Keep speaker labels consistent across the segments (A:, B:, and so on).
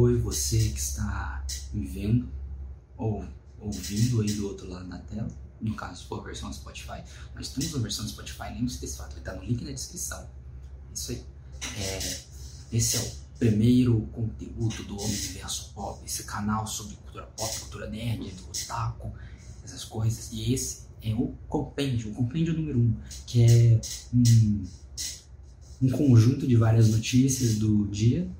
A: Oi, você que está me vendo ou ouvindo aí do outro lado da tela, no caso for a versão Spotify, nós temos a versão Spotify, lembre-se desse fato, vai estar no link na descrição. Isso aí. É, esse é o primeiro conteúdo do Universo Pop, esse canal sobre cultura pop, cultura nerd, do otaku, essas coisas. E esse é o compêndio, o compêndio número um, que é um, um conjunto de várias notícias do dia,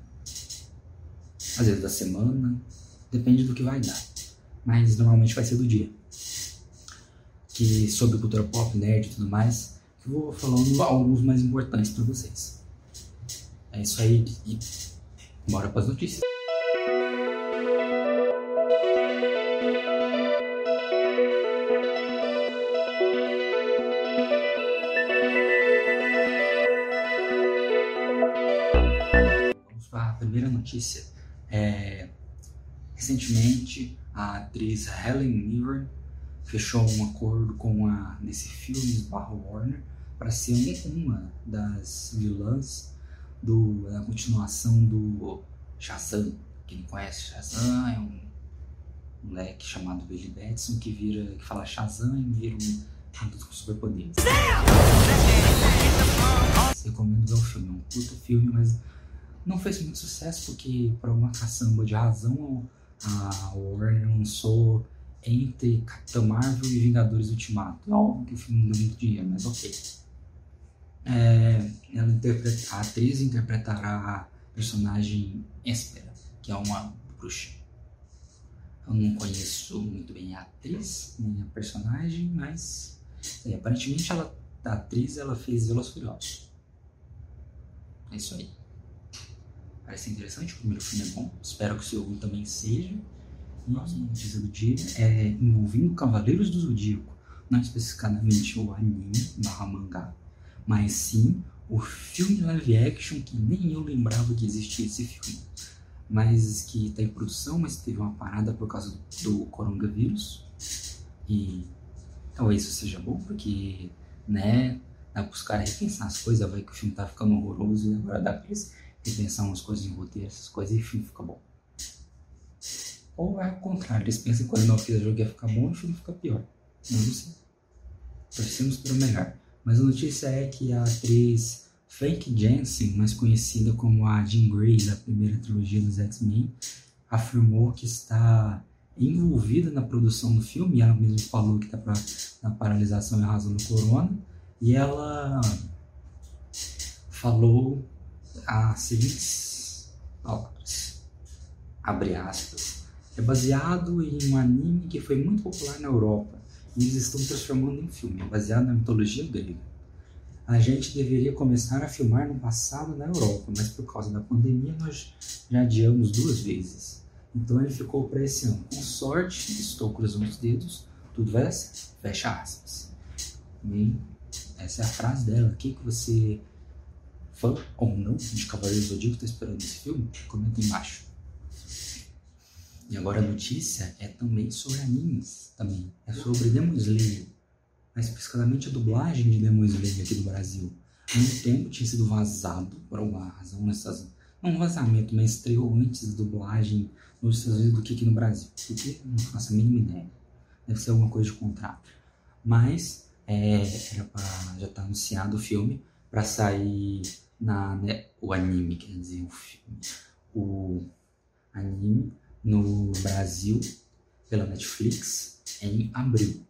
A: às vezes da semana, depende do que vai dar. Mas normalmente vai ser do dia. Que sobre cultura pop, nerd e tudo mais, eu vou falando alguns mais importantes para vocês. É isso aí e bora para as notícias. a primeira notícia. É, recentemente, a atriz Helen Mirren fechou um acordo com a DC Filmes barra Warner para ser uma das vilãs do, da continuação do Shazam. Quem não conhece Shazam é um moleque chamado Billy Batson que vira, que fala Shazam e vira um adulto com superpoderes. Recomendo ver o filme, é um puta filme, mas não fez muito sucesso porque, por uma caçamba de razão, a Warner lançou entre Capitão Marvel e Vingadores Ultimato. É óbvio que o filme não deu muito dinheiro, mas ok. É, ela interpreta, a atriz interpretará a personagem Espera, que é uma bruxa. Eu não conheço muito bem a atriz, nem a personagem, mas é, aparentemente ela, a atriz ela fez Furiosos. É isso aí. Parece interessante, o primeiro filme é bom, espero que o segundo também seja. Nossa, notícia do dia é envolvendo Cavaleiros do Zodíaco, não especificamente o anime barra mangá, mas sim o filme live action que nem eu lembrava que existia esse filme, mas que está em produção, mas teve uma parada por causa do coronavírus e talvez isso seja bom porque, né, dá para os caras repensar as coisas, vai que o filme tá ficando horroroso e agora dá para eles repensar umas coisas em roteiro, essas coisas e o filme fica bom. Ou é o contrário, eles pensam que quando não fiz o jogo ia ficar bom e o filme fica pior. Não, não sei. Torcemos pelo melhor. Mas a notícia é que a atriz Frank Jensen, mais conhecida como a Jean Grey da primeira trilogia dos X-Men, afirmou que está envolvida na produção do filme. Ela mesma falou que está na paralisação em razão do corona. E ela falou as seguintes palavras. Abre aspas. É baseado em um anime que foi muito popular na Europa e eles estão transformando em filme, baseado na mitologia grega. A gente deveria começar a filmar no passado na Europa, mas por causa da pandemia nós já adiamos duas vezes. Então ele ficou para esse ano. Com sorte, estou cruzando os dedos, tudo vai ser. Fecha aspas. Bem, essa é a frase dela. O que, que você fã ou não de Cavaleiros do Zodíaco está esperando esse filme? Comenta embaixo. E agora a notícia é também sobre animes, também. É sobre Demon Slayer. Mais especificamente a dublagem de Demon Slayer aqui do Brasil. Há muito tempo tinha sido vazado, por alguma razão, nessas... Não um vazamento, mas estreou antes da dublagem nos Estados Unidos do que aqui no Brasil. Porque não faço a mínima ideia. Deve ser alguma coisa de contrato. Mas é, já está anunciado o filme para sair na né, o anime, quer dizer, o filme, o anime no Brasil pela Netflix em abril.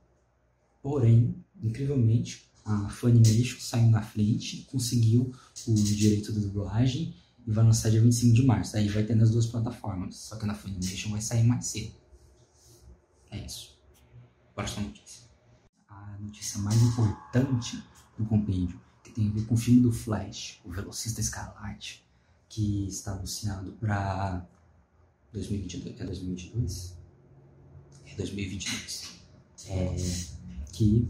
A: Porém, incrivelmente, a Funimation saiu na frente, conseguiu o direito da dublagem e vai lançar dia 25 de março. Aí vai ter nas duas plataformas, só que na Funimation vai sair mais cedo. É isso. Próxima notícia. A notícia mais importante do compêndio tem a ver com o filme do Flash, o Velocista Escarlate, que está anunciado para 2022. É 2022? É 2022. É, que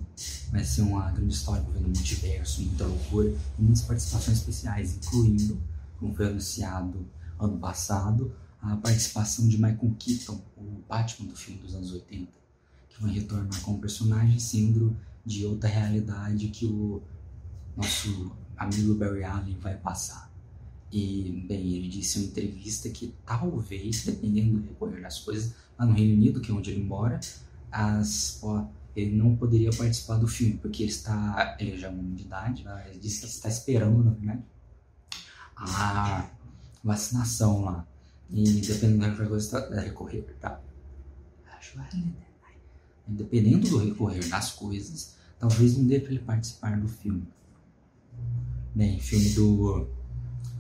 A: vai ser uma grande história envolvendo o multiverso, muita loucura e muitas participações especiais, incluindo, como foi anunciado ano passado, a participação de Michael Keaton, o Batman do filme dos anos 80, que vai retornar como personagem, sendo de outra realidade que o nosso amigo Barry Allen vai passar. E, bem, ele disse em uma entrevista que talvez, dependendo do recorrer das coisas, lá no Reino Unido, que é onde ele mora, as, ó, ele não poderia participar do filme, porque ele está, ele já é uma de idade, né? ele disse que está esperando, na verdade, a vacinação lá. E dependendo da recorrer, tá? Dependendo do recorrer das coisas, talvez não dê para ele participar do filme. Bem, filme do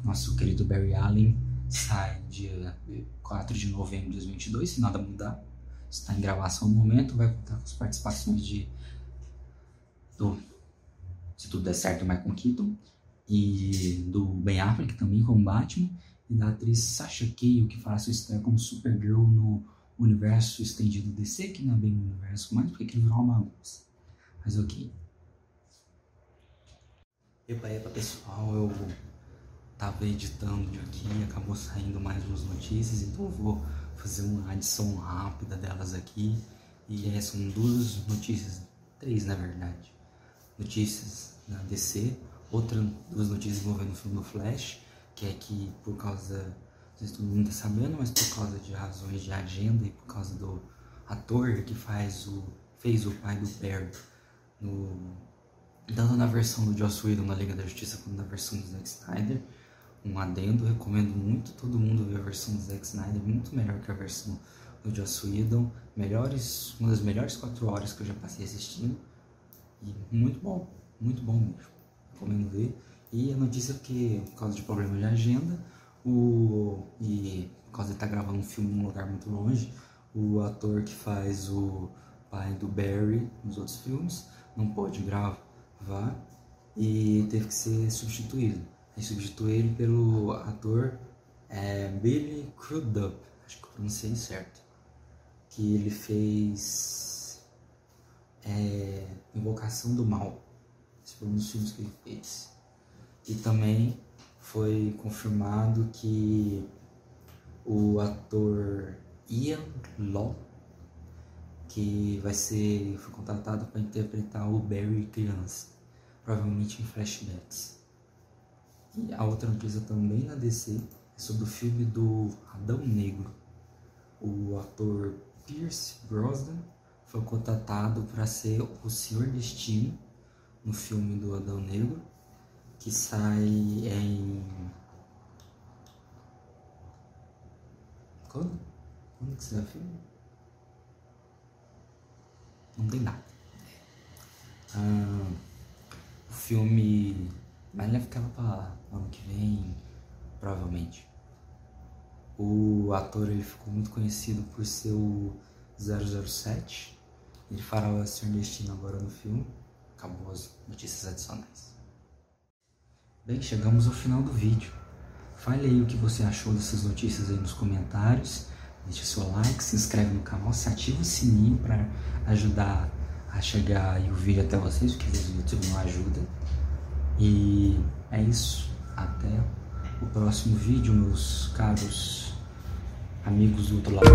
A: nosso querido Barry Allen sai dia 4 de novembro de 2022, se nada mudar. Está em gravação no momento, vai contar com as participações de do, se tudo der certo, Michael Keaton e do Ben Affleck também como Batman e da atriz Sasha Cale que faz sua estreia como Supergirl no universo estendido DC, que não é bem um universo mais, porque ele virou uma bagunça. Mas ok. Epa, epa pessoal, eu tava editando aqui acabou saindo mais umas notícias, então eu vou fazer uma adição rápida delas aqui. E é, são duas notícias, três na verdade. Notícias da DC, outra duas notícias envolvendo o filme do Flash, que é que por causa, não sei se todo mundo está sabendo, mas por causa de razões de agenda e por causa do ator que faz o, fez o pai do Barry no, tanto na versão do Joss Whedon na Liga da Justiça quanto na versão do Zack Snyder, um adendo, recomendo muito todo mundo ver a versão do Zack Snyder, muito melhor que a versão do Joss Whedon, melhores, uma das melhores quatro horas que eu já passei assistindo, e muito bom, muito bom mesmo, recomendo ver. E a notícia é que, por causa de problema de agenda, o, e por causa de estar tá gravando um filme num lugar muito longe, o ator que faz o pai do Barry nos outros filmes não pôde gravar e teve que ser substituído. E substitui ele pelo ator é, Billy Crudup, acho que eu pronunciei certo, que ele fez é, Invocação do Mal, esse foi um dos filmes que ele fez. E também foi confirmado que o ator Ian Law, que vai ser foi contratado para interpretar o Barry criança, provavelmente em flashbacks. E a outra notícia também na DC é sobre o filme do Adão Negro. O ator Pierce Brosnan foi contratado para ser o Senhor Destino no filme do Adão Negro, que sai em. Quando? Quando que sai o filme? Não tem nada. Ah, o filme mas ele ficava pra ano que vem, provavelmente. O ator ele ficou muito conhecido por ser o 007. Ele fará o Senhor Destino agora no filme. Acabou as notícias adicionais. Bem, chegamos ao final do vídeo. Fale aí o que você achou dessas notícias aí nos comentários. Deixe seu like, se inscreve no canal, se ativa o sininho para ajudar a chegar o vídeo até vocês, porque às vezes o YouTube não ajuda. E é isso. Até o próximo vídeo, meus caros amigos do outro lado.